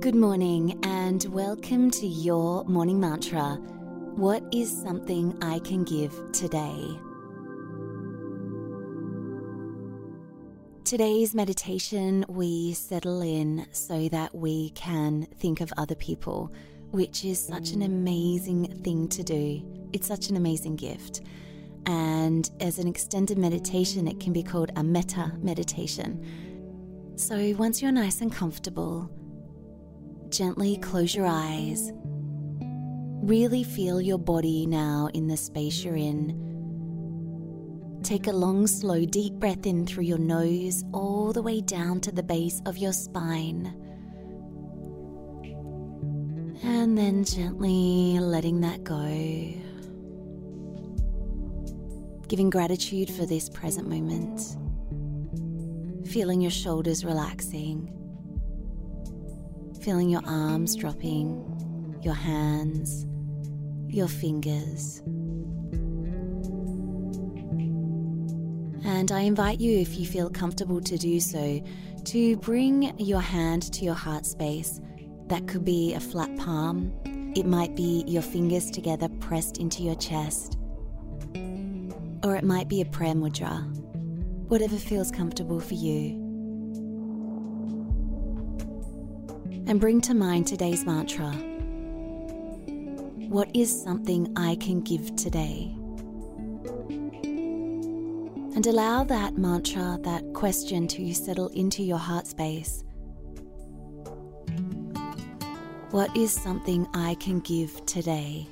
Good morning and welcome to your morning mantra. What is something I can give today? Today's meditation, we settle in so that we can think of other people, which is such an amazing thing to do. It's such an amazing gift. And as an extended meditation, it can be called a metta meditation. So once you're nice and comfortable, gently close your eyes. Really feel your body now in the space you're in. Take a long, slow, deep breath in through your nose, all the way down to the base of your spine. And then gently letting that go. Giving gratitude for this present moment. Feeling your shoulders relaxing feeling your arms dropping, your hands, your fingers. And I invite you, if you feel comfortable to do so, to bring your hand to your heart space. That could be a flat palm, it might be your fingers together pressed into your chest, or it might be a prayer mudra, whatever feels comfortable for you. And bring to mind today's mantra. What is something I can give today? And allow that mantra, that question to settle into your heart space. What is something I can give today?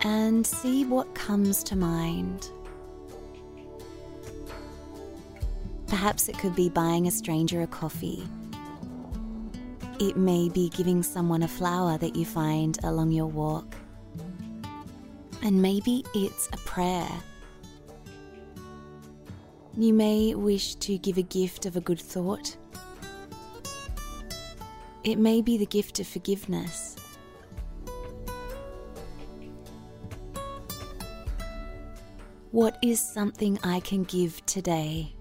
And see what comes to mind. Perhaps it could be buying a stranger a coffee. It may be giving someone a flower that you find along your walk. And maybe it's a prayer. You may wish to give a gift of a good thought. It may be the gift of forgiveness. What is something I can give today?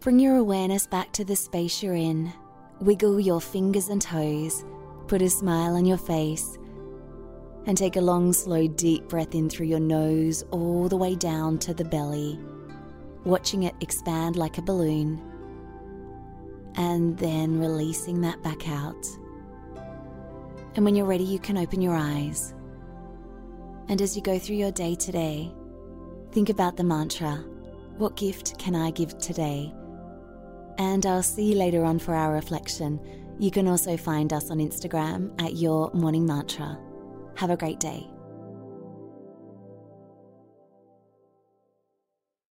Bring your awareness back to the space you're in. Wiggle your fingers and toes. Put a smile on your face. And take a long, slow, deep breath in through your nose all the way down to the belly, watching it expand like a balloon. And then releasing that back out. And when you're ready, you can open your eyes. And as you go through your day today, think about the mantra What gift can I give today? And I'll see you later on for our reflection. You can also find us on Instagram at Your Morning Mantra. Have a great day.